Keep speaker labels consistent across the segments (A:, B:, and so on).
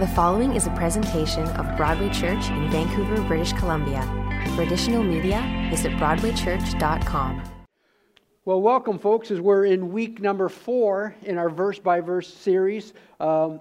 A: The following is a presentation of Broadway Church in Vancouver, British Columbia. For additional media, visit BroadwayChurch.com.
B: Well, welcome, folks, as we're in week number four in our verse by verse series, um,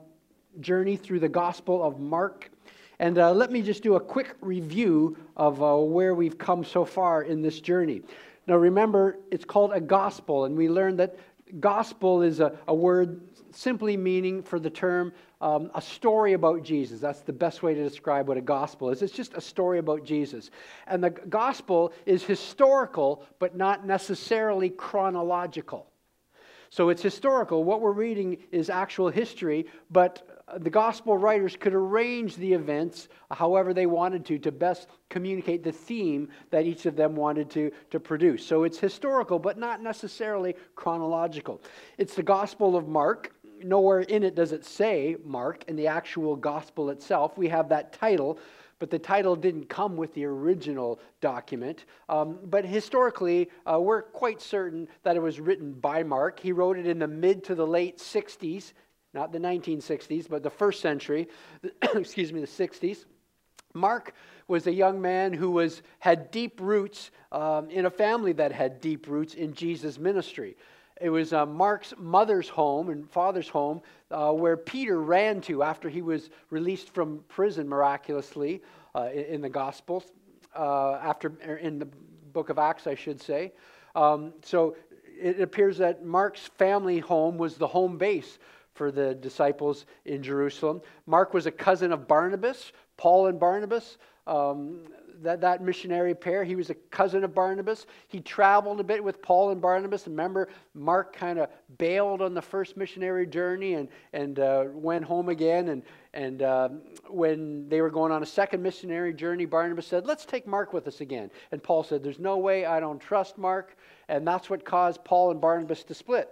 B: Journey Through the Gospel of Mark. And uh, let me just do a quick review of uh, where we've come so far in this journey. Now, remember, it's called a gospel, and we learned that gospel is a, a word simply meaning for the term um, a story about Jesus. That's the best way to describe what a gospel is. It's just a story about Jesus. And the gospel is historical, but not necessarily chronological. So it's historical. What we're reading is actual history, but the gospel writers could arrange the events however they wanted to to best communicate the theme that each of them wanted to, to produce. So it's historical, but not necessarily chronological. It's the gospel of Mark. Nowhere in it does it say Mark in the actual gospel itself. We have that title, but the title didn't come with the original document. Um, but historically, uh, we're quite certain that it was written by Mark. He wrote it in the mid to the late 60s not the 1960s, but the first century, excuse me, the 60s. Mark was a young man who was, had deep roots um, in a family that had deep roots in Jesus' ministry. It was uh, Mark's mother's home and father's home uh, where Peter ran to after he was released from prison miraculously uh, in, in, the Gospels, uh, after er, in the book of Acts, I should say. Um, so it appears that Mark's family home was the home base for the disciples in Jerusalem. Mark was a cousin of Barnabas, Paul and Barnabas. Um, that, that missionary pair, he was a cousin of Barnabas. He traveled a bit with Paul and Barnabas. Remember, Mark kind of bailed on the first missionary journey and, and uh, went home again. And, and uh, when they were going on a second missionary journey, Barnabas said, Let's take Mark with us again. And Paul said, There's no way, I don't trust Mark. And that's what caused Paul and Barnabas to split.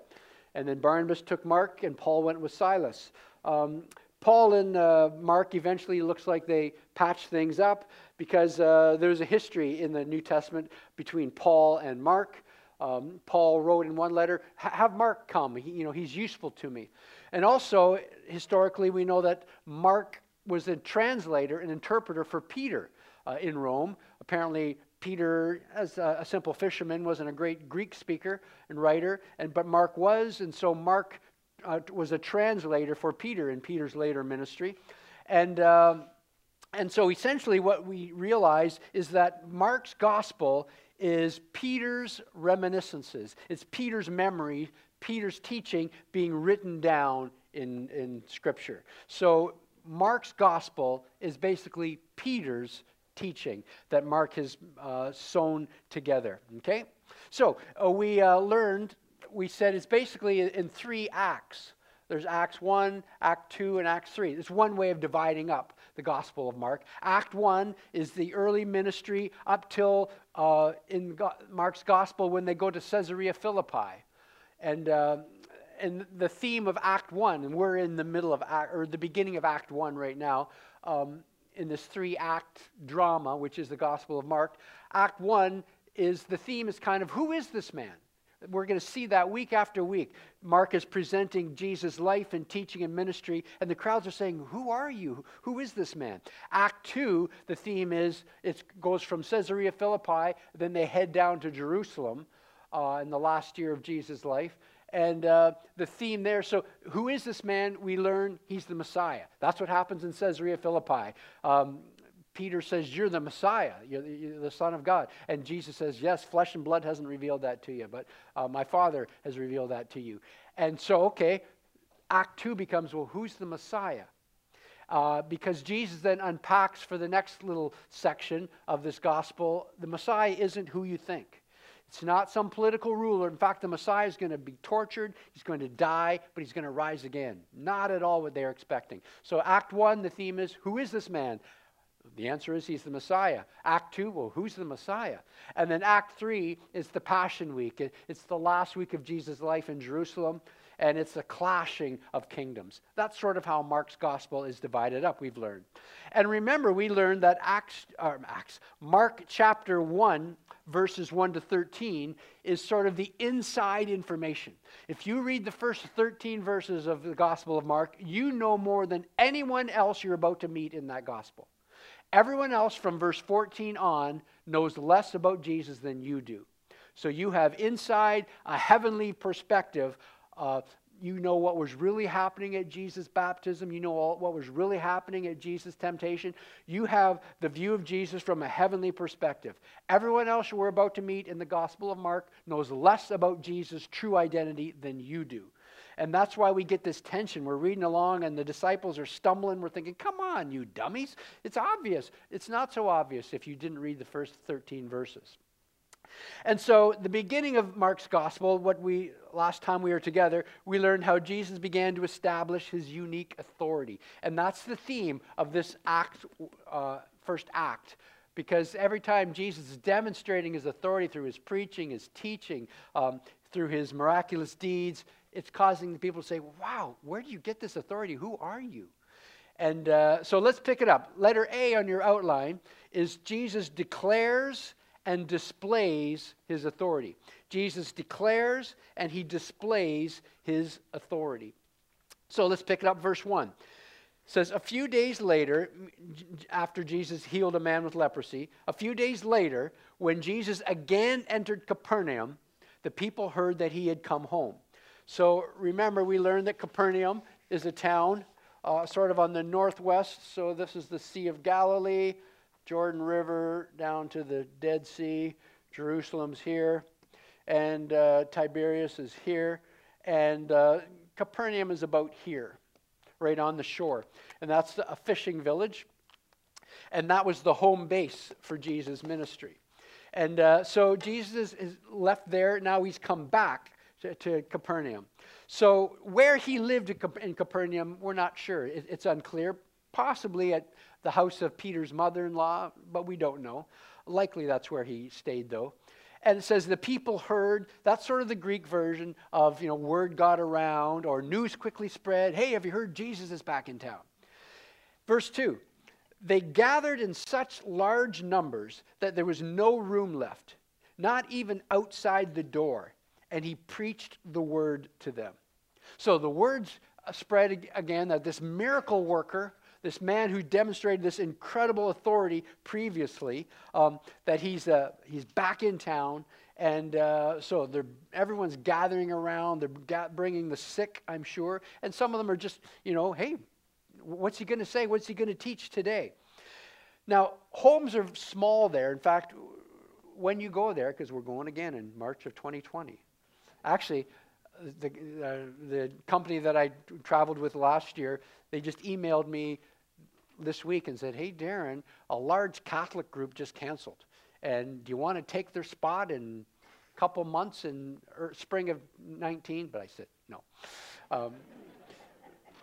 B: And then Barnabas took Mark, and Paul went with Silas. Um, Paul and uh, Mark eventually looks like they patched things up because uh, there's a history in the New Testament between Paul and Mark. Um, Paul wrote in one letter, "Have Mark come. He, you know, he's useful to me." And also, historically, we know that Mark was a translator, an interpreter for Peter uh, in Rome. Apparently, Peter, as a, a, simple fisherman, wasn't a great Greek speaker and writer, and but Mark was, and so Mark uh, was a translator for Peter in Peter's later ministry, and. Um, and so essentially, what we realize is that Mark's gospel is Peter's reminiscences. It's Peter's memory, Peter's teaching being written down in, in Scripture. So Mark's gospel is basically Peter's teaching that Mark has uh, sewn together. Okay? So uh, we uh, learned, we said it's basically in three acts. There's Acts 1, Act 2, and Act 3. It's one way of dividing up the Gospel of Mark. Act 1 is the early ministry up till uh, in Mark's Gospel when they go to Caesarea Philippi. And, uh, and the theme of Act 1, and we're in the middle of, act, or the beginning of Act 1 right now, um, in this three act drama, which is the Gospel of Mark. Act one is the theme is kind of who is this man? We're going to see that week after week. Mark is presenting Jesus' life and teaching and ministry, and the crowds are saying, Who are you? Who is this man? Act two, the theme is it goes from Caesarea Philippi, then they head down to Jerusalem uh, in the last year of Jesus' life and uh, the theme there. So, who is this man? We learn he's the Messiah. That's what happens in Caesarea Philippi. Um, Peter says, You're the Messiah, you're the, you're the, Son of God. And Jesus says, Yes, flesh and blood hasn't revealed that to you, but uh, my Father has revealed that to you. And so, okay, Act 2 becomes, Well, who's the Messiah? Uh, because Jesus then unpacks for the next little section of this gospel the Messiah isn't who you think. It's not some political ruler. In fact, the Messiah is going to be tortured, he's going to die, but he's going to rise again. Not at all what they're expecting. So, Act 1, the theme is who is this man? The answer is he's the Messiah. Act 2, well, who's the Messiah? And then Act 3 is the Passion Week. It's the last week of Jesus' life in Jerusalem. and it's a clashing of kingdoms. That's sort of how Mark's gospel is divided up, we've learned. And remember, we learned that Acts, Acts, Mark chapter 1, verses 1 to 13, is sort of the inside information. If you read the first 13 verses of the Gospel of Mark, you know more than anyone else you're about to meet in that gospel. Everyone else from verse 14 on knows less about Jesus than you do. So you have inside a heavenly perspective. Uh, you know what was really happening at Jesus' baptism. You know all, what was really happening at Jesus' temptation. You have the view of Jesus from a heavenly perspective. Everyone else we're about to meet in the Gospel of Mark knows less about Jesus' true identity than you do. And that's why we get this tension. We're reading along and the disciples are stumbling. We're thinking, come on, you dummies. It's obvious. It's not so obvious if you didn't read the first 13 verses. And so, the beginning of Mark's gospel, what we last time we were together, we learned how Jesus began to establish his unique authority. And that's the theme of this act, uh, first act. Because every time Jesus is demonstrating his authority through his preaching, his teaching, um, through his miraculous deeds, it's causing the people to say, Wow, where do you get this authority? Who are you? And uh, so let's pick it up. Letter A on your outline is Jesus declares and displays his authority. Jesus declares and he displays his authority. So let's pick it up, verse 1. It says, A few days later, after Jesus healed a man with leprosy, a few days later, when Jesus again entered Capernaum, the people heard that he had come home. So remember, we learned that Capernaum is a town uh, sort of on the northwest. So this is the Sea of Galilee. Jordan River down to the Dead Sea. Jerusalem's here. And uh, Tiberias is here. And uh, Capernaum is about here, right on the shore. And that's a fishing village. And that was the home base for Jesus' ministry. And uh, so Jesus is left there. Now he's come back to, to Capernaum. So where he lived in Capernaum, we're not sure. It, it's unclear. Possibly at the house of Peter's mother in law, but we don't know. Likely that's where he stayed, though. And it says the people heard, that's sort of the Greek version of, you know, word got around or news quickly spread. Hey, have you heard Jesus is back in town? Verse 2 They gathered in such large numbers that there was no room left, not even outside the door, and he preached the word to them. So the words spread again that this miracle worker this man who demonstrated this incredible authority previously, um, that he's, uh, he's back in town. And uh, so everyone's gathering around. They're bringing the sick, I'm sure. And some of them are just, you know, hey, what's he going to say? What's he going to teach today? Now, homes are small there. In fact, when you go there, because we're going again in March of 2020, actually, the, uh, the company that I traveled with last year, they just emailed me this week and said, Hey, Darren, a large Catholic group just canceled. And do you want to take their spot in a couple months in er, spring of 19? But I said, No. Um,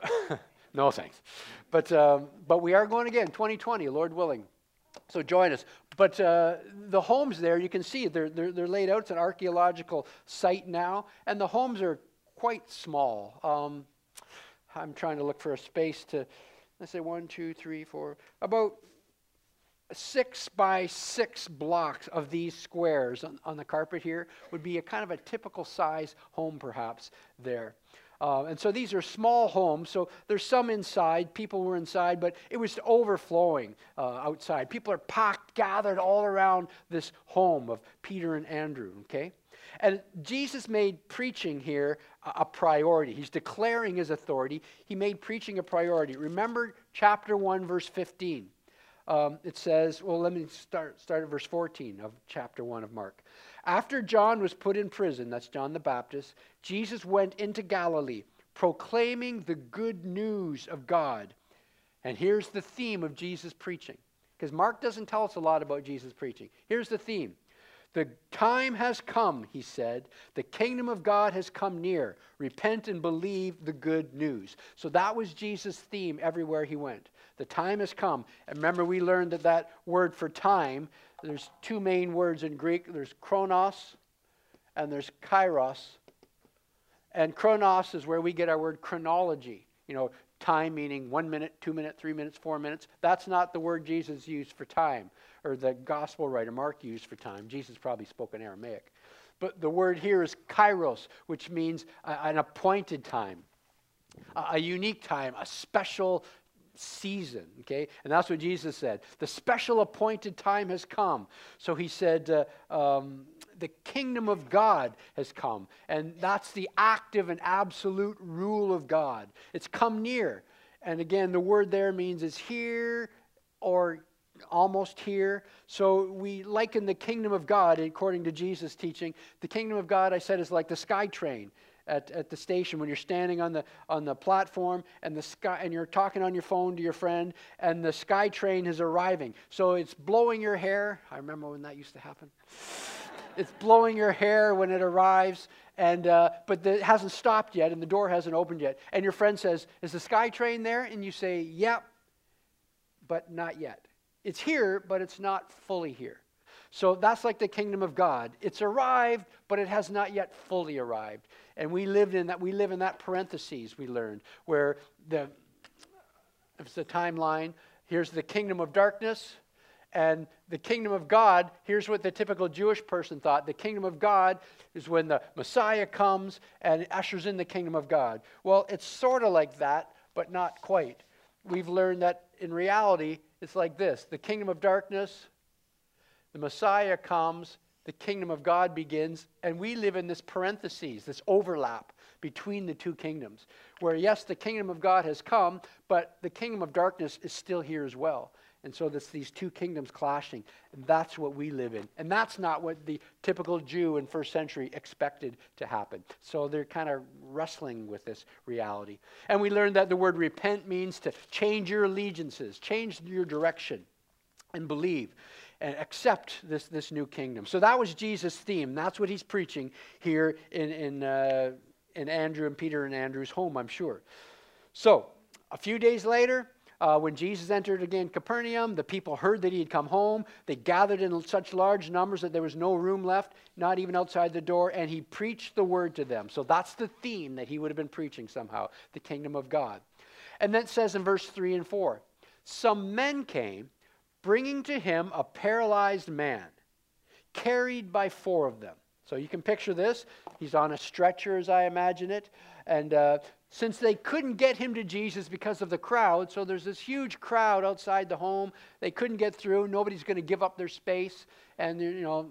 B: no, thanks. But, um, but we are going again, 2020, Lord willing. So join us. But uh, the homes there, you can see they're, they're, they're, laid out. It's an archaeological site now, and the homes are quite small. Um, I'm trying to look for a space to let's say one, two, three, four, about six by six blocks of these squares on, on the carpet here would be a kind of a typical size home, perhaps, there. Uh, and so these are small homes. So there's some inside. People were inside, but it was overflowing uh, outside. People are packed, gathered all around this home of Peter and Andrew, okay? And Jesus made preaching here a priority. He's declaring his authority. He made preaching a priority. Remember chapter 1, verse 15. Um, it says, well, let me start, start at verse 14 of chapter 1 of Mark. After John was put in prison, that's John the Baptist, Jesus went into Galilee proclaiming the good news of God. And here's the theme of Jesus' preaching. Because Mark doesn't tell us a lot about Jesus' preaching. Here's the theme the time has come, he said. The kingdom of God has come near. Repent and believe the good news. So that was Jesus' theme everywhere he went. The time has come. And remember, we learned that that word for time, there's two main words in Greek there's chronos and there's kairos. And chronos is where we get our word chronology. You know, time meaning one minute, two minutes, three minutes, four minutes. That's not the word Jesus used for time, or the gospel writer Mark used for time. Jesus probably spoke in Aramaic. But the word here is kairos, which means an appointed time, a unique time, a special season. Okay? And that's what Jesus said. The special appointed time has come. So he said, uh, um, the kingdom of God has come. And that's the active and absolute rule of God. It's come near. And again, the word there means it's here or almost here. So we liken the kingdom of God, according to Jesus' teaching. The kingdom of God, I said, is like the sky train at, at the station when you're standing on the, on the platform and, the sky, and you're talking on your phone to your friend and the sky train is arriving. So it's blowing your hair. I remember when that used to happen. it's blowing your hair when it arrives, and, uh, but the, it hasn't stopped yet and the door hasn't opened yet. And your friend says, Is the sky train there? And you say, Yep, but not yet. It's here, but it's not fully here. So that's like the kingdom of God. It's arrived, but it has not yet fully arrived. And we lived in that, we live in that parentheses, we learned, where the, it's the timeline. Here's the kingdom of darkness, and the kingdom of God, here's what the typical Jewish person thought. The kingdom of God is when the Messiah comes and ushers in the kingdom of God. Well, it's sort of like that, but not quite. We've learned that in reality, it's like this the kingdom of darkness, the Messiah comes, the kingdom of God begins, and we live in this parenthesis, this overlap between the two kingdoms, where yes, the kingdom of God has come, but the kingdom of darkness is still here as well. And so there's these two kingdoms clashing, and that's what we live in. And that's not what the typical Jew in first century expected to happen. So they're kind of wrestling with this reality. And we learned that the word repent means to change your allegiances, change your direction, and believe and accept this, this new kingdom. So that was Jesus' theme. That's what he's preaching here in, in, uh, in Andrew and Peter and Andrew's home, I'm sure. So a few days later, uh, when Jesus entered again Capernaum, the people heard that he had come home. They gathered in such large numbers that there was no room left, not even outside the door, and he preached the word to them. So that's the theme that he would have been preaching somehow the kingdom of God. And then it says in verse 3 and 4 Some men came bringing to him a paralyzed man, carried by four of them. So you can picture this. He's on a stretcher, as I imagine it. And uh, since they couldn't get him to Jesus because of the crowd, so there's this huge crowd outside the home. They couldn't get through. Nobody's going to give up their space and, you know,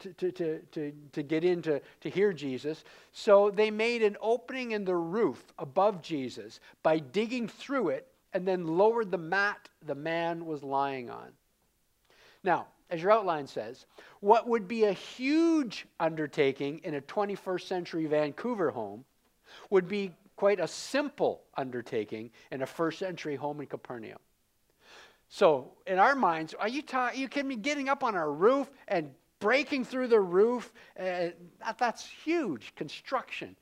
B: to, to, to, to, to get in to, to hear Jesus. So they made an opening in the roof above Jesus by digging through it and then lowered the mat the man was lying on. Now, as your outline says, what would be a huge undertaking in a 21st century Vancouver home would be quite a simple undertaking in a first century home in Capernaum. So, in our minds, are you, ta- you kidding me? Getting up on our roof and breaking through the roof, uh, that, that's huge construction.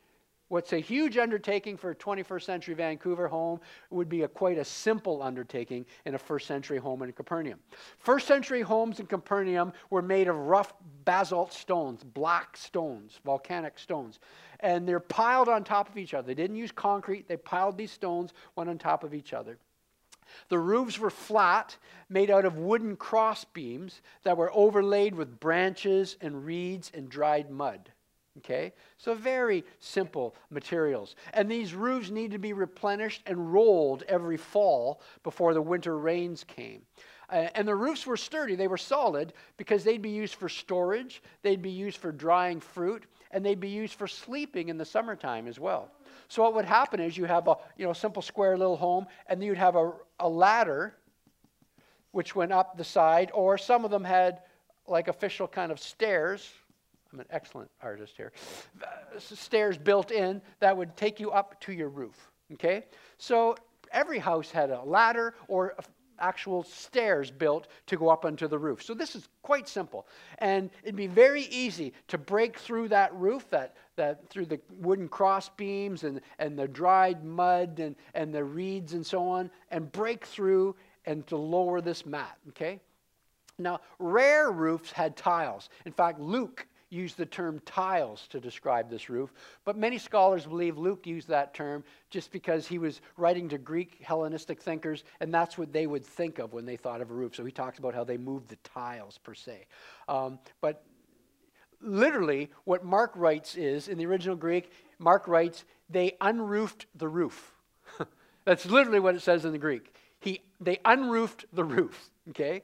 B: What's a huge undertaking for a 21st century Vancouver home would be a quite a simple undertaking in a first century home in Capernaum. First century homes in Capernaum were made of rough basalt stones, black stones, volcanic stones. And they're piled on top of each other. They didn't use concrete, they piled these stones one on top of each other. The roofs were flat, made out of wooden cross beams that were overlaid with branches and reeds and dried mud. Okay? So very simple materials. And these roofs need to be replenished and rolled every fall before the winter rains came. Uh, and the roofs were sturdy, they were solid because they'd be used for storage, they'd be used for drying fruit, and they'd be used for sleeping in the summertime as well. So what would happen is you have a you know simple square little home, and you'd have a, a ladder which went up the side, or some of them had like official kind of stairs I'm an excellent artist here. Stairs built in that would take you up to your roof. Okay? So every house had a ladder or actual stairs built to go up onto the roof. So this is quite simple. And it'd be very easy to break through that roof, that, that through the wooden cross beams and, and the dried mud and, and the reeds and so on, and break through and to lower this mat. Okay? Now, rare roofs had tiles. In fact, Luke used the term tiles to describe this roof, but many scholars believe Luke used that term just because he was writing to Greek Hellenistic thinkers, and that's what they would think of when they thought of a roof. So he talks about how they moved the tiles, per se. Um, but literally, what Mark writes is, in the original Greek, Mark writes, they unroofed the roof. that's literally what it says in the Greek. He, they unroofed the roof, okay?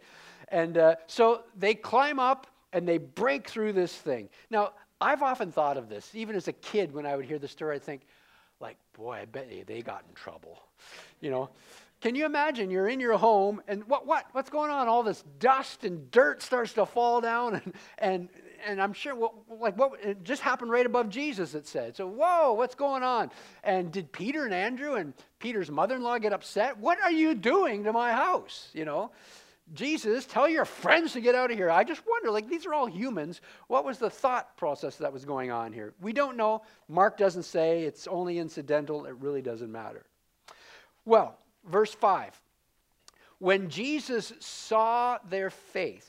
B: And uh, so they climb up and they break through this thing. Now, I've often thought of this, even as a kid, when I would hear the story, I'd think, like, boy, I bet they got in trouble. You know, can you imagine you're in your home and what, what, what's going on? All this dust and dirt starts to fall down, and, and, and I'm sure, like, what, it just happened right above Jesus, it said. So, whoa, what's going on? And did Peter and Andrew and Peter's mother in law get upset? What are you doing to my house? You know? Jesus, tell your friends to get out of here. I just wonder, like, these are all humans. What was the thought process that was going on here? We don't know. Mark doesn't say. It's only incidental. It really doesn't matter. Well, verse 5. When Jesus saw their faith,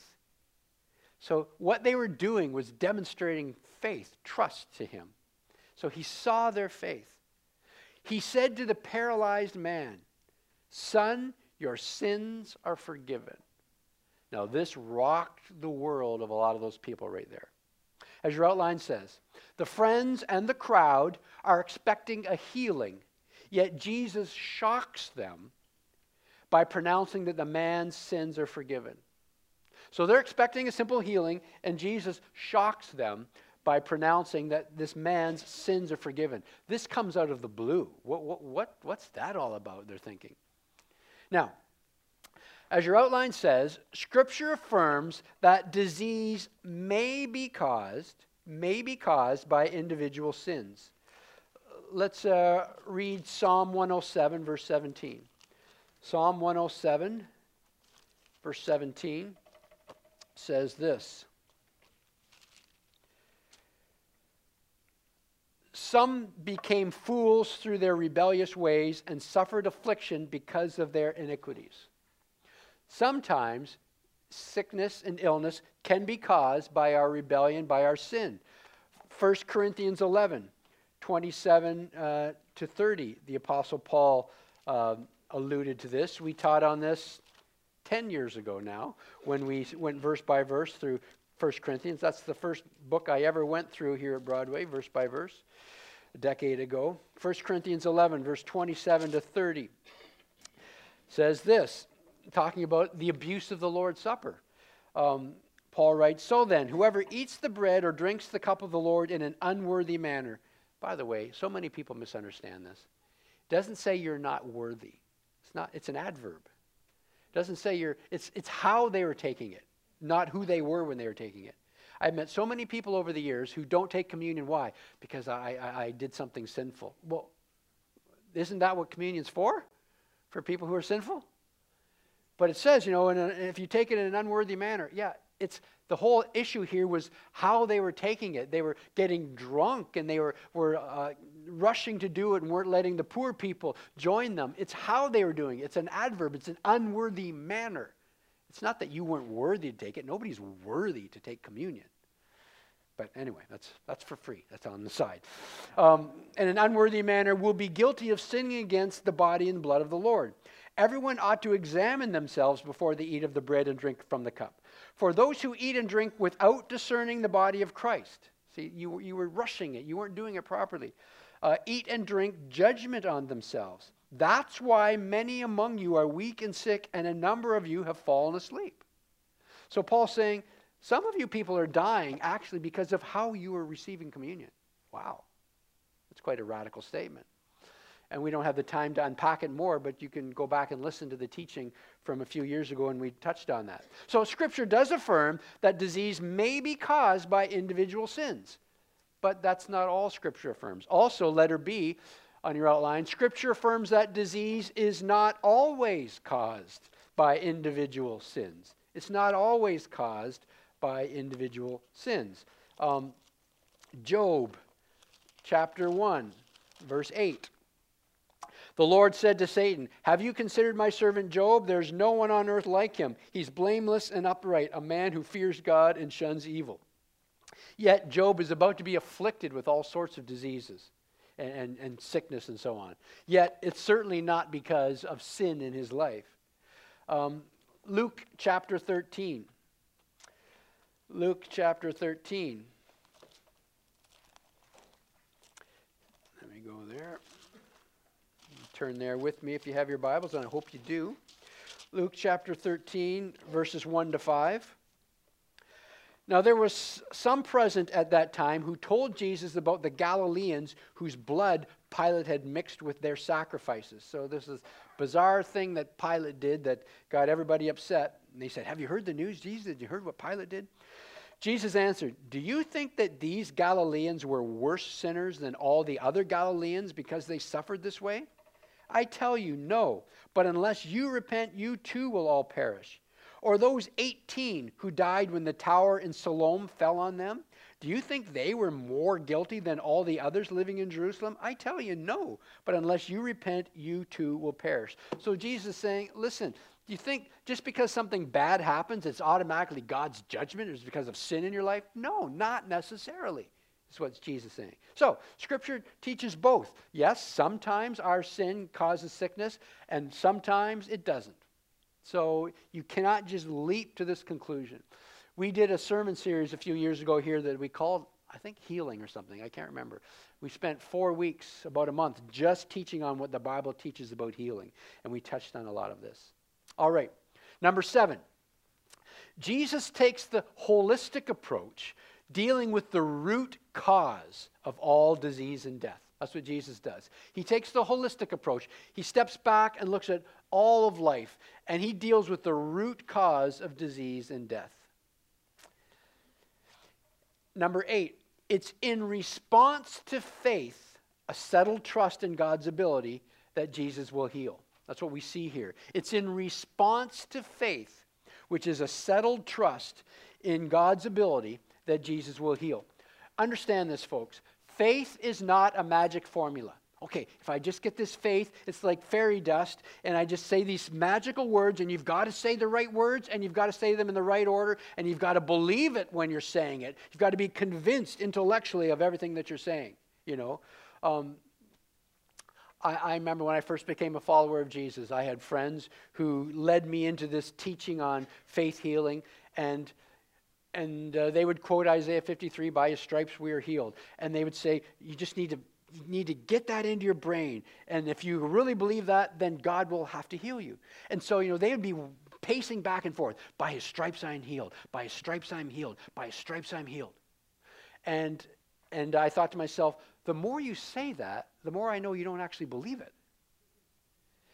B: so what they were doing was demonstrating faith, trust to him. So he saw their faith. He said to the paralyzed man, Son, your sins are forgiven. Now, this rocked the world of a lot of those people right there. As your outline says, the friends and the crowd are expecting a healing, yet Jesus shocks them by pronouncing that the man's sins are forgiven. So they're expecting a simple healing, and Jesus shocks them by pronouncing that this man's sins are forgiven. This comes out of the blue. What, what, what, what's that all about? They're thinking. Now, as your outline says, Scripture affirms that disease may be caused, may be caused by individual sins. Let's uh, read Psalm 107, verse 17. Psalm 107, verse 17 says this Some became fools through their rebellious ways and suffered affliction because of their iniquities. Sometimes sickness and illness can be caused by our rebellion, by our sin. 1 Corinthians 11, 27 uh, to 30, the Apostle Paul uh, alluded to this. We taught on this 10 years ago now when we went verse by verse through 1 Corinthians. That's the first book I ever went through here at Broadway, verse by verse, a decade ago. 1 Corinthians 11, verse 27 to 30 says this talking about the abuse of the Lord's Supper. Um, Paul writes, So then, whoever eats the bread or drinks the cup of the Lord in an unworthy manner. By the way, so many people misunderstand this. It doesn't say you're not worthy. It's not, it's an adverb. It doesn't say you're, it's, it's how they were taking it, not who they were when they were taking it. I've met so many people over the years who don't take communion. Why? Because I, I, I did something sinful. Well, isn't that what communion's for? For people who are sinful? But it says, you know, a, if you take it in an unworthy manner, yeah, it's the whole issue here was how they were taking it. They were getting drunk and they were, were uh, rushing to do it and weren't letting the poor people join them. It's how they were doing it. It's an adverb, it's an unworthy manner. It's not that you weren't worthy to take it. Nobody's worthy to take communion. But anyway, that's, that's for free. That's on the side. Um, in an unworthy manner will be guilty of sinning against the body and blood of the Lord. Everyone ought to examine themselves before they eat of the bread and drink from the cup. For those who eat and drink without discerning the body of Christ, see, you, you were rushing it, you weren't doing it properly, uh, eat and drink judgment on themselves. That's why many among you are weak and sick, and a number of you have fallen asleep. So Paul's saying, some of you people are dying actually because of how you are receiving communion. Wow. That's quite a radical statement and we don't have the time to unpack it more, but you can go back and listen to the teaching from a few years ago and we touched on that. So, Scripture does affirm that disease may be caused by individual sins, but that's not all Scripture affirms. Also, letter B on your outline, Scripture affirms that disease is not always caused by individual sins. It's not always caused by individual sins. Um, Job chapter 1, verse 8. The Lord said to Satan, Have you considered my servant Job? There's no one on earth like him. He's blameless and upright, a man who fears God and shuns evil. Yet Job is about to be afflicted with all sorts of diseases and, and, and sickness and so on. Yet it's certainly not because of sin in his life. Um, Luke chapter 13. Luke chapter 13. Let me go there. Turn there with me if you have your Bibles, and I hope you do. Luke chapter 13, verses 1 to 5. Now, there was some present at that time who told Jesus about the Galileans whose blood Pilate had mixed with their sacrifices. So, this is bizarre thing that Pilate did that got everybody upset. And they said, Have you heard the news, Jesus? Did you heard what Pilate did? Jesus answered, Do you think that these Galileans were worse sinners than all the other Galileans because they suffered this way? I tell you, no. But unless you repent, you too will all perish. Or those 18 who died when the tower in Siloam fell on them? Do you think they were more guilty than all the others living in Jerusalem? I tell you, no. But unless you repent, you too will perish. So Jesus is saying, listen, do you think just because something bad happens, it's automatically God's judgment? It's because of sin in your life? No, not necessarily. Is what Jesus saying. So, Scripture teaches both. Yes, sometimes our sin causes sickness, and sometimes it doesn't. So you cannot just leap to this conclusion. We did a sermon series a few years ago here that we called, I think, Healing or something. I can't remember. We spent four weeks, about a month, just teaching on what the Bible teaches about healing. And we touched on a lot of this. All right. Number seven. Jesus takes the holistic approach, dealing with the root cause of all disease and death. That's what Jesus does. He takes the holistic approach. He steps back and looks at all of life, and he deals with the root cause of disease and death. Number eight, it's in response to faith, a settled trust in God's ability, that Jesus will heal. That's what we see here. It's in response to faith, which is a settled trust in God's ability, that Jesus will heal. Understand this, folks. Faith is not a magic formula. Okay, if I just get this faith, it's like fairy dust, and I just say these magical words, and you've got to say the right words, and you've got to say them in the right order, and you've got to believe it when you're saying it. You've got to be convinced intellectually of everything that you're saying, you know. Um, I, I, remember when I first became a follower of Jesus, I had friends who led me into this teaching on faith healing, and and uh, they would quote Isaiah 53, by his stripes we are healed. And they would say, you just need to, need to get that into your brain. And if you really believe that, then God will have to heal you. And so, you know, they would be pacing back and forth. By his stripes I'm healed. By his stripes I'm healed. By his stripes I'm healed. And, and I thought to myself, the more you say that, the more I know you don't actually believe it.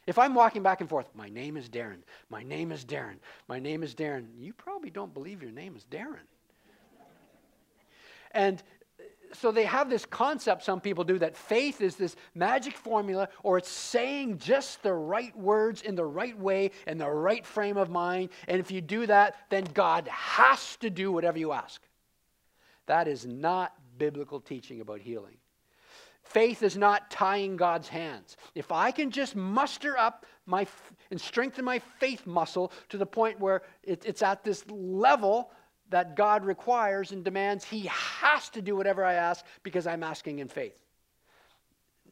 B: If I'm walking back and forth, my name is Darren, my name is Darren, my name is Darren, you probably don't believe your name is Darren. and so they have this concept, some people do, that faith is this magic formula or it's saying just the right words in the right way in the right frame of mind. And if you do that, then God has to do whatever you ask. That is not biblical teaching about healing. Faith is not tying God's hands. If I can just muster up my and strengthen my faith muscle to the point where it, it's at this level that God requires and demands, He has to do whatever I ask because I'm asking in faith.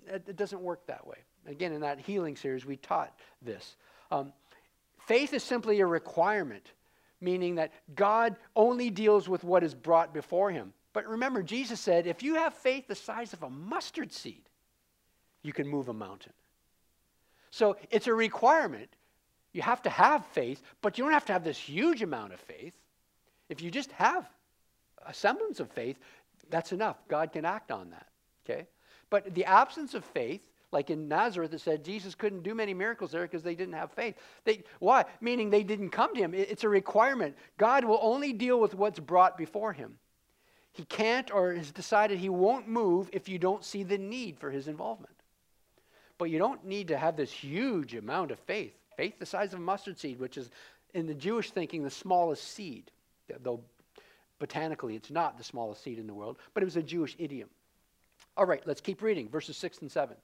B: It, it doesn't work that way. Again, in that healing series, we taught this. Um, faith is simply a requirement, meaning that God only deals with what is brought before Him. But remember, Jesus said, if you have faith the size of a mustard seed, you can move a mountain. So it's a requirement. You have to have faith, but you don't have to have this huge amount of faith. If you just have a semblance of faith, that's enough. God can act on that. Okay? But the absence of faith, like in Nazareth, it said Jesus couldn't do many miracles there because they didn't have faith. They, why? Meaning they didn't come to him. It's a requirement. God will only deal with what's brought before him. He can't or has decided he won't move if you don't see the need for his involvement. But you don't need to have this huge amount of faith. Faith the size of a mustard seed, which is in the Jewish thinking the smallest seed, though botanically it's not the smallest seed in the world, but it was a Jewish idiom. All right, let's keep reading, verses 6 and 7.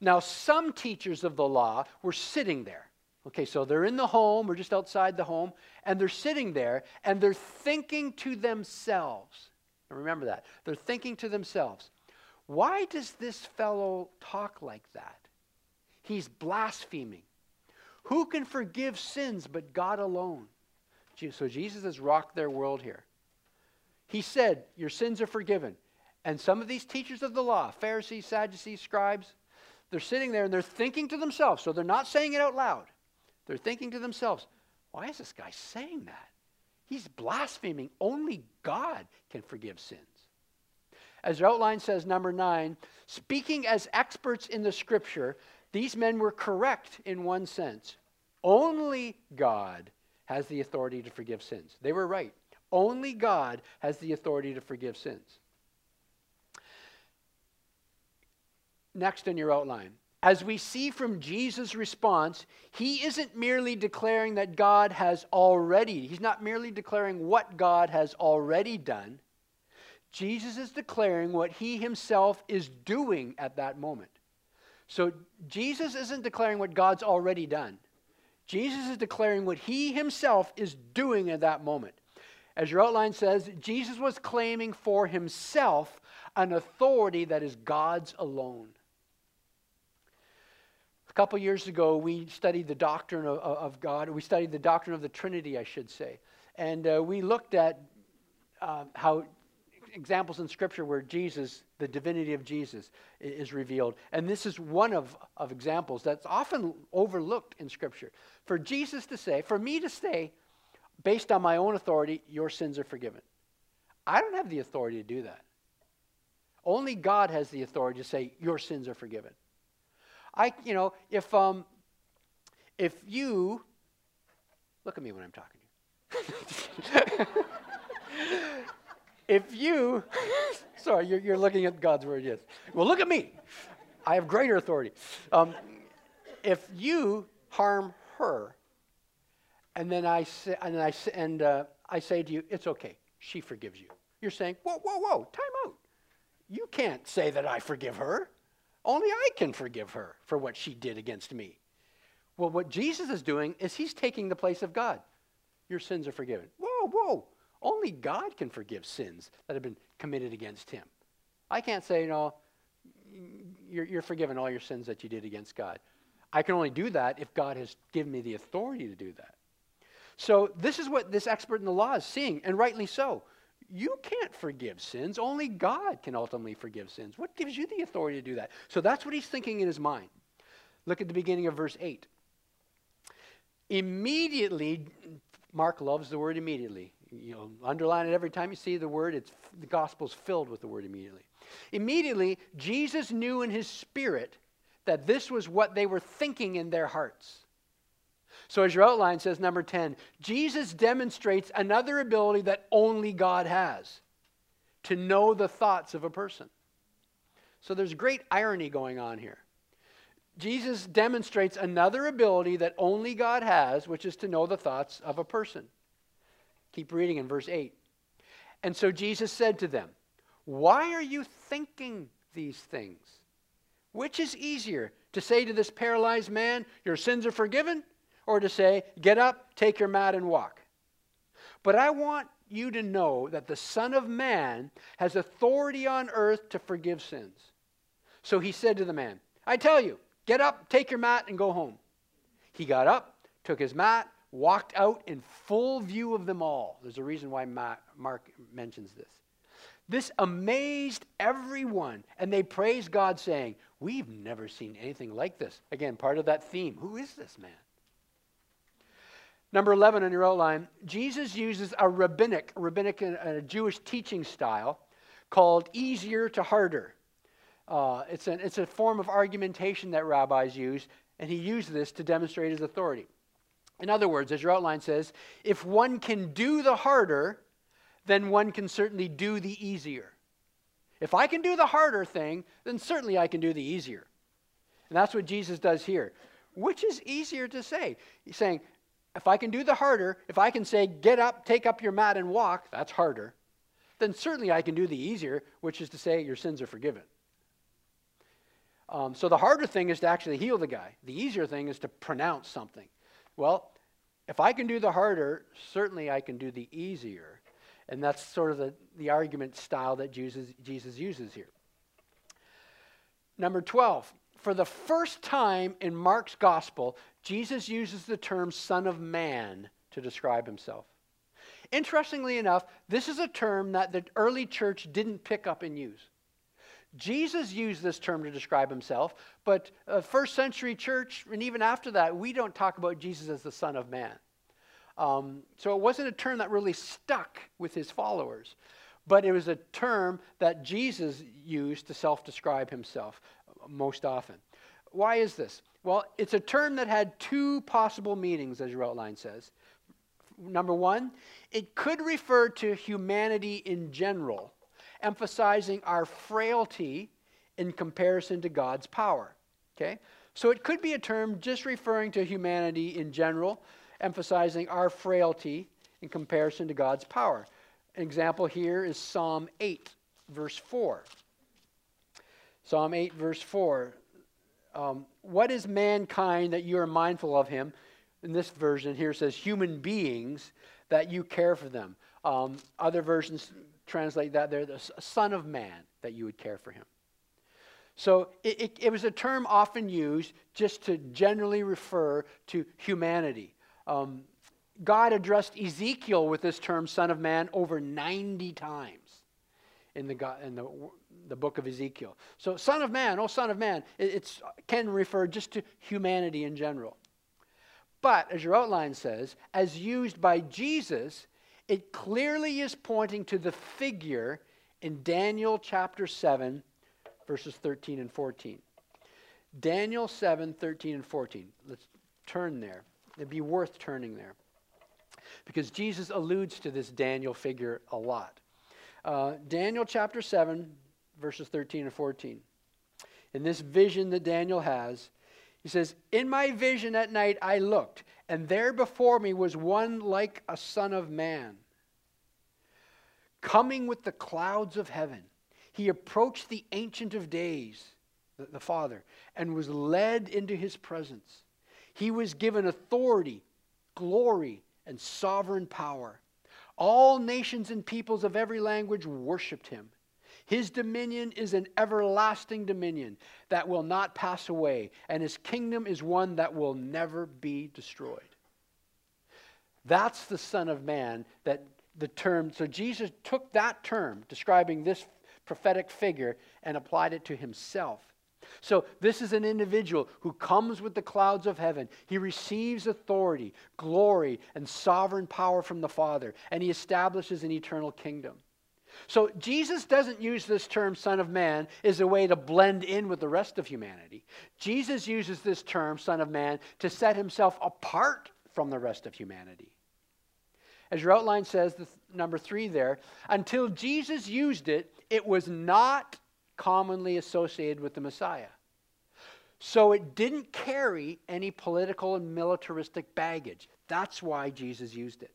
B: Now, some teachers of the law were sitting there. Okay, so they're in the home or just outside the home, and they're sitting there and they're thinking to themselves. Remember that. They're thinking to themselves, why does this fellow talk like that? He's blaspheming. Who can forgive sins but God alone? So Jesus has rocked their world here. He said, Your sins are forgiven. And some of these teachers of the law, Pharisees, Sadducees, scribes, they're sitting there and they're thinking to themselves. So they're not saying it out loud. They're thinking to themselves, Why is this guy saying that? He's blaspheming. Only God can forgive sins. As your outline says, number nine, speaking as experts in the scripture, these men were correct in one sense. Only God has the authority to forgive sins. They were right. Only God has the authority to forgive sins. Next in your outline, as we see from Jesus' response, he isn't merely declaring that God has already, he's not merely declaring what God has already done. Jesus is declaring what he himself is doing at that moment. So Jesus isn't declaring what God's already done. Jesus is declaring what he himself is doing at that moment. As your outline says, Jesus was claiming for himself an authority that is God's alone. Couple years ago, we studied the doctrine of, of, God. We studied the doctrine of the Trinity, I should say. And uh, we looked at uh, how examples in Scripture where Jesus, the divinity of Jesus, is revealed. And this is one of, of examples that's often overlooked in Scripture. For Jesus to say, for me to say, based on my own authority, your sins are forgiven. I don't have the authority to do that. Only God has the authority to say, your sins are forgiven. I, you know, if, um, if you, look at me when I'm talking to you. if you, sorry, you're, you're, looking at God's word, yes. Well, look at me. I have greater authority. Um, if you harm her, and then I say, and I say, and uh, I say to you, it's okay. She forgives you. You're saying, whoa, whoa, whoa, time out. You can't say that I forgive her. Only I can forgive her for what she did against me. Well, what Jesus is doing is he's taking the place of God. Your sins are forgiven. Whoa, whoa. Only God can forgive sins that have been committed against him. I can't say, you know, you're, you're forgiven all your sins that you did against God. I can only do that if God has given me the authority to do that. So, this is what this expert in the law is seeing, and rightly so. You can't forgive sins. Only God can ultimately forgive sins. What gives you the authority to do that? So, that's what he's thinking in his mind. Look at the beginning of verse 8. Immediately, Mark loves the word immediately you know, underline it every time you see the word. It's, the gospel's filled with the word immediately. Immediately, Jesus knew in his spirit that this was what they were thinking in their hearts. So, as your outline says, number 10, Jesus demonstrates another ability that only God has to know the thoughts of a person. So, there's great irony going on here. Jesus demonstrates another ability that only God has, which is to know the thoughts of a person. Keep reading in verse 8. And so Jesus said to them, Why are you thinking these things? Which is easier, to say to this paralyzed man, Your sins are forgiven? Or to say, Get up, take your mat, and walk? But I want you to know that the Son of Man has authority on earth to forgive sins. So he said to the man, I tell you, get up, take your mat, and go home. He got up, took his mat, walked out in full view of them all. There's a reason why Mark mentions this. This amazed everyone, and they praised God, saying, We've never seen anything like this. Again, part of that theme. Who is this man? Number 11 on your outline, Jesus uses a rabbinic, rabbinic a Jewish teaching style called easier to harder. Uh, it's, an, it's a form of argumentation that rabbis use, and he used this to demonstrate his authority. In other words, as your outline says, if one can do the harder, then one can certainly do the easier. If I can do the harder thing, then certainly I can do the easier. And that's what Jesus does here. Which is easier to say? He's saying, if I can do the harder, if I can say, get up, take up your mat, and walk, that's harder, then certainly I can do the easier, which is to say, your sins are forgiven. Um, so the harder thing is to actually heal the guy, the easier thing is to pronounce something. Well, if I can do the harder, certainly I can do the easier. And that's sort of the, the argument style that Jesus, Jesus uses here. Number 12, for the first time in Mark's gospel, Jesus uses the term Son of Man to describe himself. Interestingly enough, this is a term that the early church didn't pick up and use. Jesus used this term to describe himself, but uh, first century church, and even after that, we don't talk about Jesus as the Son of Man. Um, so it wasn't a term that really stuck with his followers, but it was a term that Jesus used to self describe himself most often. Why is this? Well, it's a term that had two possible meanings, as your outline says. Number one, it could refer to humanity in general, emphasizing our frailty in comparison to God's power. Okay? So it could be a term just referring to humanity in general, emphasizing our frailty in comparison to God's power. An example here is Psalm 8, verse 4. Psalm 8, verse 4. Um, what is mankind that you are mindful of him? In this version here says, human beings that you care for them. Um, other versions translate that they're the son of man that you would care for him. So it, it, it was a term often used just to generally refer to humanity. Um, God addressed Ezekiel with this term, Son of Man, over 90 times in the, in the, the book of Ezekiel. So, Son of Man, oh, Son of Man, it it's, can refer just to humanity in general. But, as your outline says, as used by Jesus, it clearly is pointing to the figure in Daniel chapter 7, verses 13 and 14. Daniel 7, 13 and 14. Let's turn there. It'd be worth turning there. Because Jesus alludes to this Daniel figure a lot. Uh, Daniel chapter 7, verses 13 and 14. In this vision that Daniel has, he says, In my vision at night I looked, and there before me was one like a son of man, coming with the clouds of heaven. He approached the Ancient of Days, the, the Father, and was led into his presence. He was given authority, glory, and sovereign power. All nations and peoples of every language worshiped him. His dominion is an everlasting dominion that will not pass away, and his kingdom is one that will never be destroyed. That's the Son of Man that the term, so Jesus took that term describing this prophetic figure and applied it to himself. So, this is an individual who comes with the clouds of heaven. He receives authority, glory, and sovereign power from the Father, and he establishes an eternal kingdom. So, Jesus doesn't use this term, Son of Man, as a way to blend in with the rest of humanity. Jesus uses this term, Son of Man, to set himself apart from the rest of humanity. As your outline says, the number three there, until Jesus used it, it was not commonly associated with the Messiah. So it didn't carry any political and militaristic baggage. That's why Jesus used it.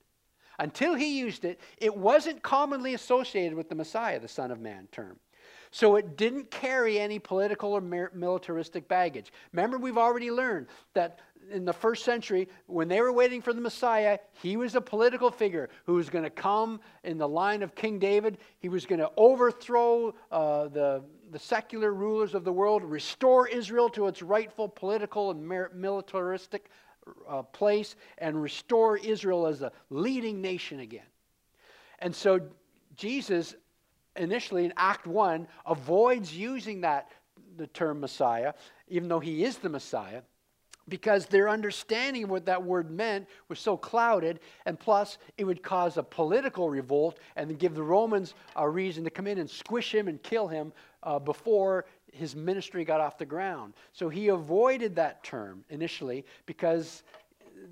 B: Until he used it, it wasn't commonly associated with the Messiah, the Son of Man term. So it didn't carry any political or militaristic baggage. Remember, we've already learned that in the first century, when they were waiting for the Messiah, he was a political figure who was going to come in the line of King David. He was going to overthrow uh, the, the secular rulers of the world, restore Israel to its rightful political and militaristic uh, place, and restore Israel as a leading nation again. And so Jesus, initially in Act 1, avoids using that the term Messiah, even though he is the Messiah because their understanding of what that word meant was so clouded, and plus it would cause a political revolt and give the Romans a reason to come in and squish him and kill him uh, before his ministry got off the ground. So he avoided that term initially because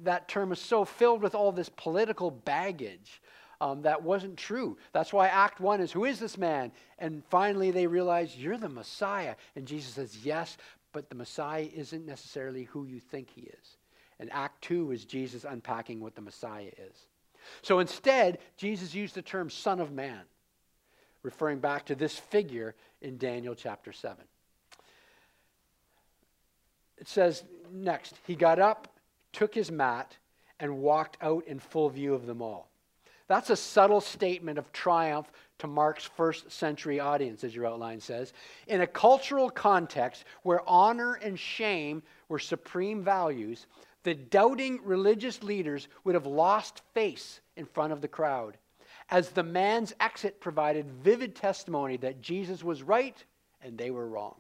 B: that term was so filled with all this political baggage. Um, that wasn't true. That's why Act 1 is, Who is this man? And finally they realize, You're the Messiah. And Jesus says, Yes, but the Messiah isn't necessarily who you think he is. And Act 2 is Jesus unpacking what the Messiah is. So instead, Jesus used the term Son of Man, referring back to this figure in Daniel chapter 7. It says next, he got up, took his mat, and walked out in full view of them all. That's a subtle statement of triumph to Mark's first century audience, as your outline says. In a cultural context where honor and shame were supreme values, the doubting religious leaders would have lost face in front of the crowd, as the man's exit provided vivid testimony that Jesus was right and they were wrong.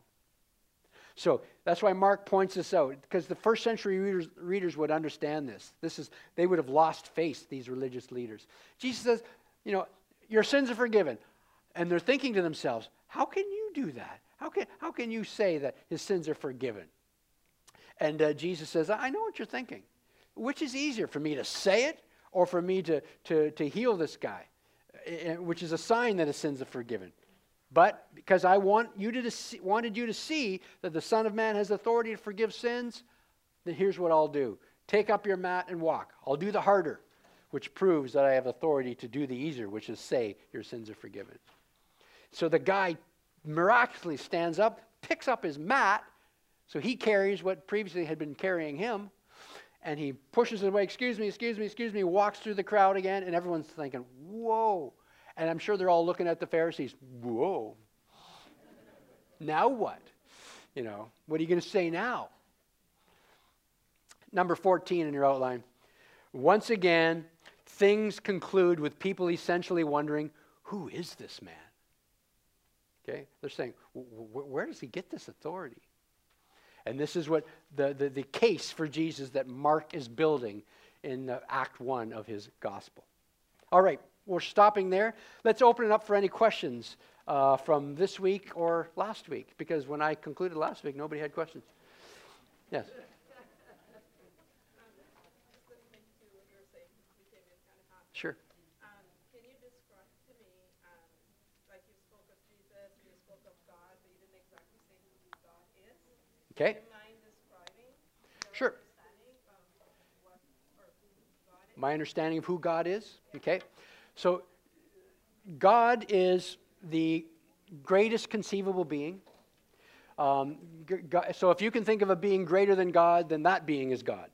B: So that's why Mark points this out, because the first century readers, readers would understand this. This is they would have lost face, these religious leaders. Jesus says, you know, your sins are forgiven. And they're thinking to themselves, how can you do that? How can, how can you say that his sins are forgiven? And uh, Jesus says, I know what you're thinking. Which is easier, for me to say it or for me to, to, to heal this guy? Which is a sign that his sins are forgiven. But because I want you to see, wanted you to see that the Son of Man has authority to forgive sins, then here's what I'll do take up your mat and walk. I'll do the harder, which proves that I have authority to do the easier, which is say, Your sins are forgiven. So the guy miraculously stands up, picks up his mat, so he carries what previously had been carrying him, and he pushes it away, excuse me, excuse me, excuse me, walks through the crowd again, and everyone's thinking, Whoa. And I'm sure they're all looking at the Pharisees, whoa. now what? You know, what are you going to say now? Number 14 in your outline. Once again, things conclude with people essentially wondering, who is this man? Okay? They're saying, where does he get this authority? And this is what the, the, the case for Jesus that Mark is building in uh, Act 1 of his gospel. All right, we're stopping there. Let's open it up for any questions uh, from this week or last week, because when I concluded last week, nobody had questions. Yes. Sure. Can you describe to me, like you spoke of Jesus, you spoke of God, but you didn't exactly say who God is? Okay. Sure. My understanding of who God is? Okay. So, God is the greatest conceivable being. Um, so, if you can think of a being greater than God, then that being is God.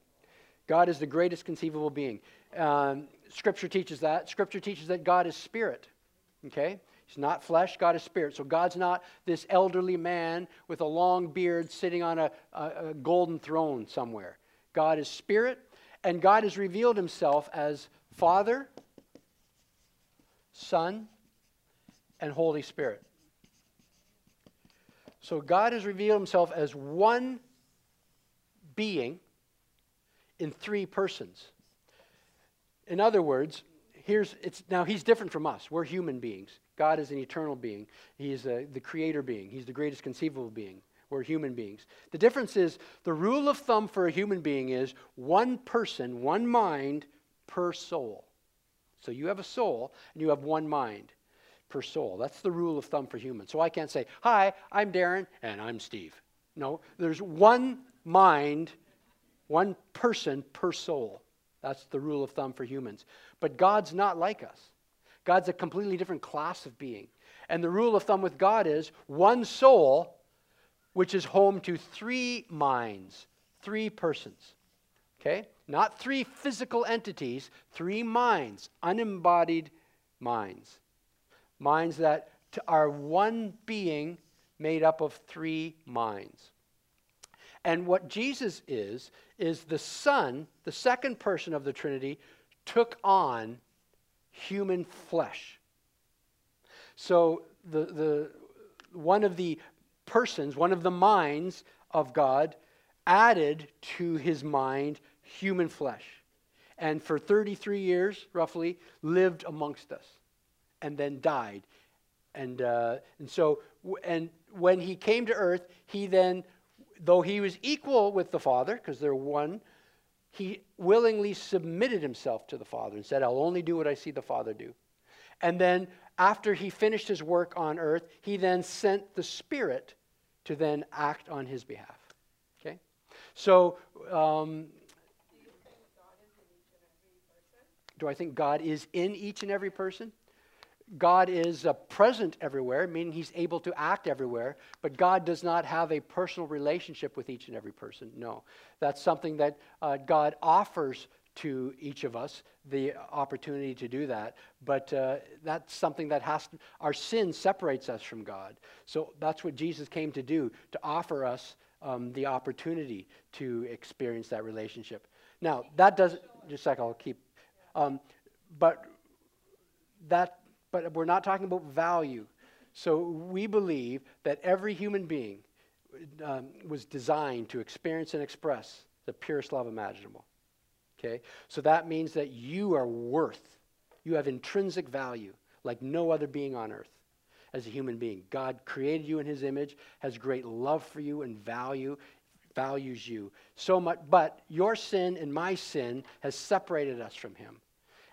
B: God is the greatest conceivable being. Um, scripture teaches that. Scripture teaches that God is spirit. Okay? He's not flesh, God is spirit. So God's not this elderly man with a long beard sitting on a, a, a golden throne somewhere. God is spirit, and God has revealed himself as Father, Son, and Holy Spirit. So God has revealed himself as one being in three persons. In other words, here's it's now he's different from us. We're human beings. God is an eternal being. He's a, uh, the creator being. He's the greatest conceivable being. We're human beings. The difference is the rule of thumb for a human being is one person, one mind per soul. So you have a soul and you have one mind per soul. That's the rule of thumb for humans. So I can't say, Hi, I'm Darren and I'm Steve. No, there's one mind, one person per soul. That's the rule of thumb for humans. But God's not like us. God's a completely different class of being. And the rule of thumb with God is one soul, which is home to three minds, three persons. Okay? Not three physical entities, three minds, unembodied minds. Minds that are one being made up of three minds. And what Jesus is, is the Son, the second person of the Trinity, took on human flesh. So the, the, one of the persons, one of the minds of God, added to his mind human flesh. And for 33 years, roughly, lived amongst us and then died. And, uh, and so, and when he came to earth, he then, though he was equal with the Father, because they're one, he willingly submitted himself to the Father and said, I'll only do what I see the Father do. And then, after he finished his work on earth, he then sent the Spirit to then act on his behalf. So, um, Do I think God is in each and every person? God is uh, present everywhere, meaning he's able to act everywhere, but God does not have a personal relationship with each and every person. No. That's something that uh, God offers to each of us the opportunity to do that. But uh, that's something that has to, our sin separates us from God. So that's what Jesus came to do, to offer us um, the opportunity to experience that relationship. Now, that doesn't, just second, I'll keep, um, but that, but we're not talking about value. So we believe that every human being um, was designed to experience and express the purest love imaginable. Okay? So that means that you are worth, you have intrinsic value like no other being on earth as a human being. God created you in his image, has great love for you and value, values you so much. But your sin and my sin has separated us from him.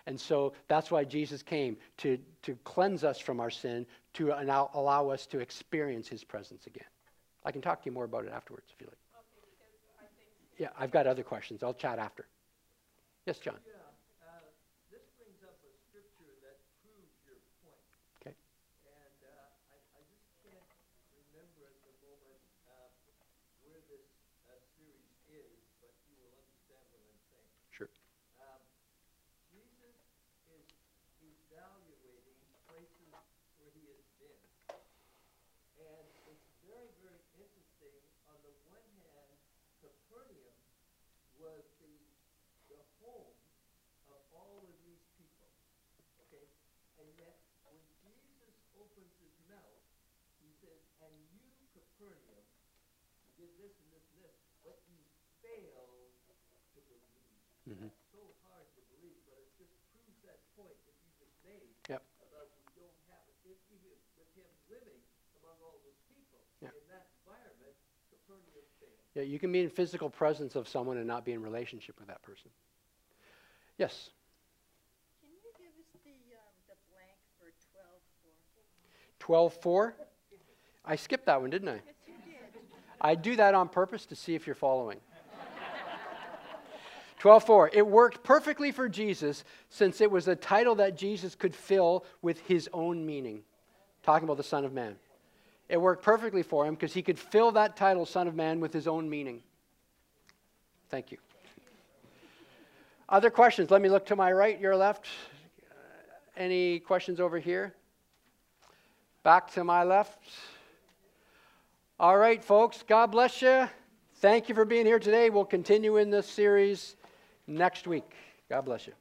B: And so that's why Jesus came to, to cleanse us from our sin, to allow, allow us to experience his presence again. I can talk to you more about it afterwards if you like. Yeah, I've got other questions. I'll chat after. Yes, John.
C: Yeah, uh, this brings up a scripture that proves your point.
B: Okay.
C: And uh, I, I just can't remember at the moment uh, where this uh, series is, but you will understand what I'm saying.
B: Sure.
C: Um, Jesus is evaluating places where he has been. And it's very, very interesting. On the one hand, Capernaum was the the home of all of these people. Okay? And yet, when Mouth, he says, And you, Capernaum, did this and this and this, but you failed to believe.
B: Mm-hmm.
C: That's so hard to believe, but it just proves that point that you just made
B: Yep.
C: about we don't have it. If even with him living among all those people
B: Yeah.
C: in that environment, Capernaum failed.
B: Yeah, you can be in physical presence of someone and not be in relationship with that person. Yes.
D: Can you give us the, um, the blank for twelve four?
B: 12:4. I skipped that one, didn't I? I do that on purpose to see if you're following. 12:4. It worked perfectly for Jesus since it was a title that Jesus could fill with his own meaning. Talking about the Son of Man. It worked perfectly for him because he could fill that title, Son of Man, with his own meaning. Thank you. Other questions? Let me look to my right, your left. Any questions over here? Back to my left. All right, folks, God bless you. Thank you for being here today. We'll continue in this series next week. God bless you.